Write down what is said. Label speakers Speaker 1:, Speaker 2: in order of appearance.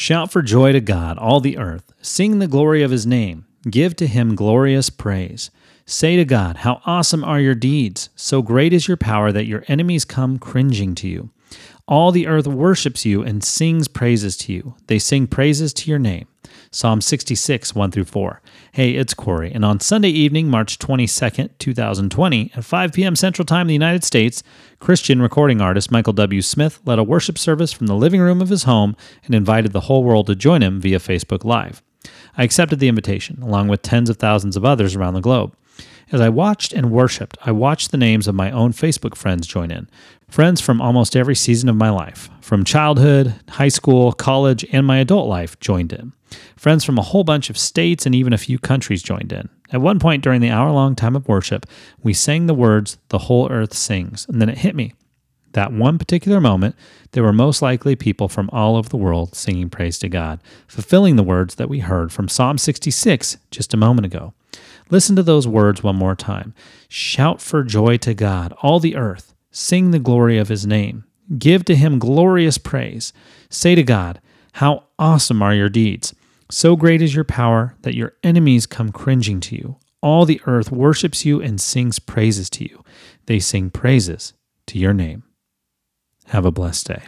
Speaker 1: Shout for joy to God, all the earth. Sing the glory of his name. Give to him glorious praise. Say to God, How awesome are your deeds! So great is your power that your enemies come cringing to you. All the earth worships you and sings praises to you. They sing praises to your name. Psalm 66, 1 through 4. Hey, it's Corey, and on Sunday evening, March 22nd, 2020, at 5 p.m. Central Time in the United States, Christian recording artist Michael W. Smith led a worship service from the living room of his home and invited the whole world to join him via Facebook Live. I accepted the invitation, along with tens of thousands of others around the globe. As I watched and worshiped, I watched the names of my own Facebook friends join in. Friends from almost every season of my life, from childhood, high school, college, and my adult life, joined in. Friends from a whole bunch of states and even a few countries joined in. At one point during the hour long time of worship, we sang the words, The whole earth sings, and then it hit me. That one particular moment, there were most likely people from all over the world singing praise to God, fulfilling the words that we heard from Psalm 66 just a moment ago. Listen to those words one more time. Shout for joy to God, all the earth. Sing the glory of his name. Give to him glorious praise. Say to God, How awesome are your deeds! So great is your power that your enemies come cringing to you. All the earth worships you and sings praises to you. They sing praises to your name. Have a blessed day.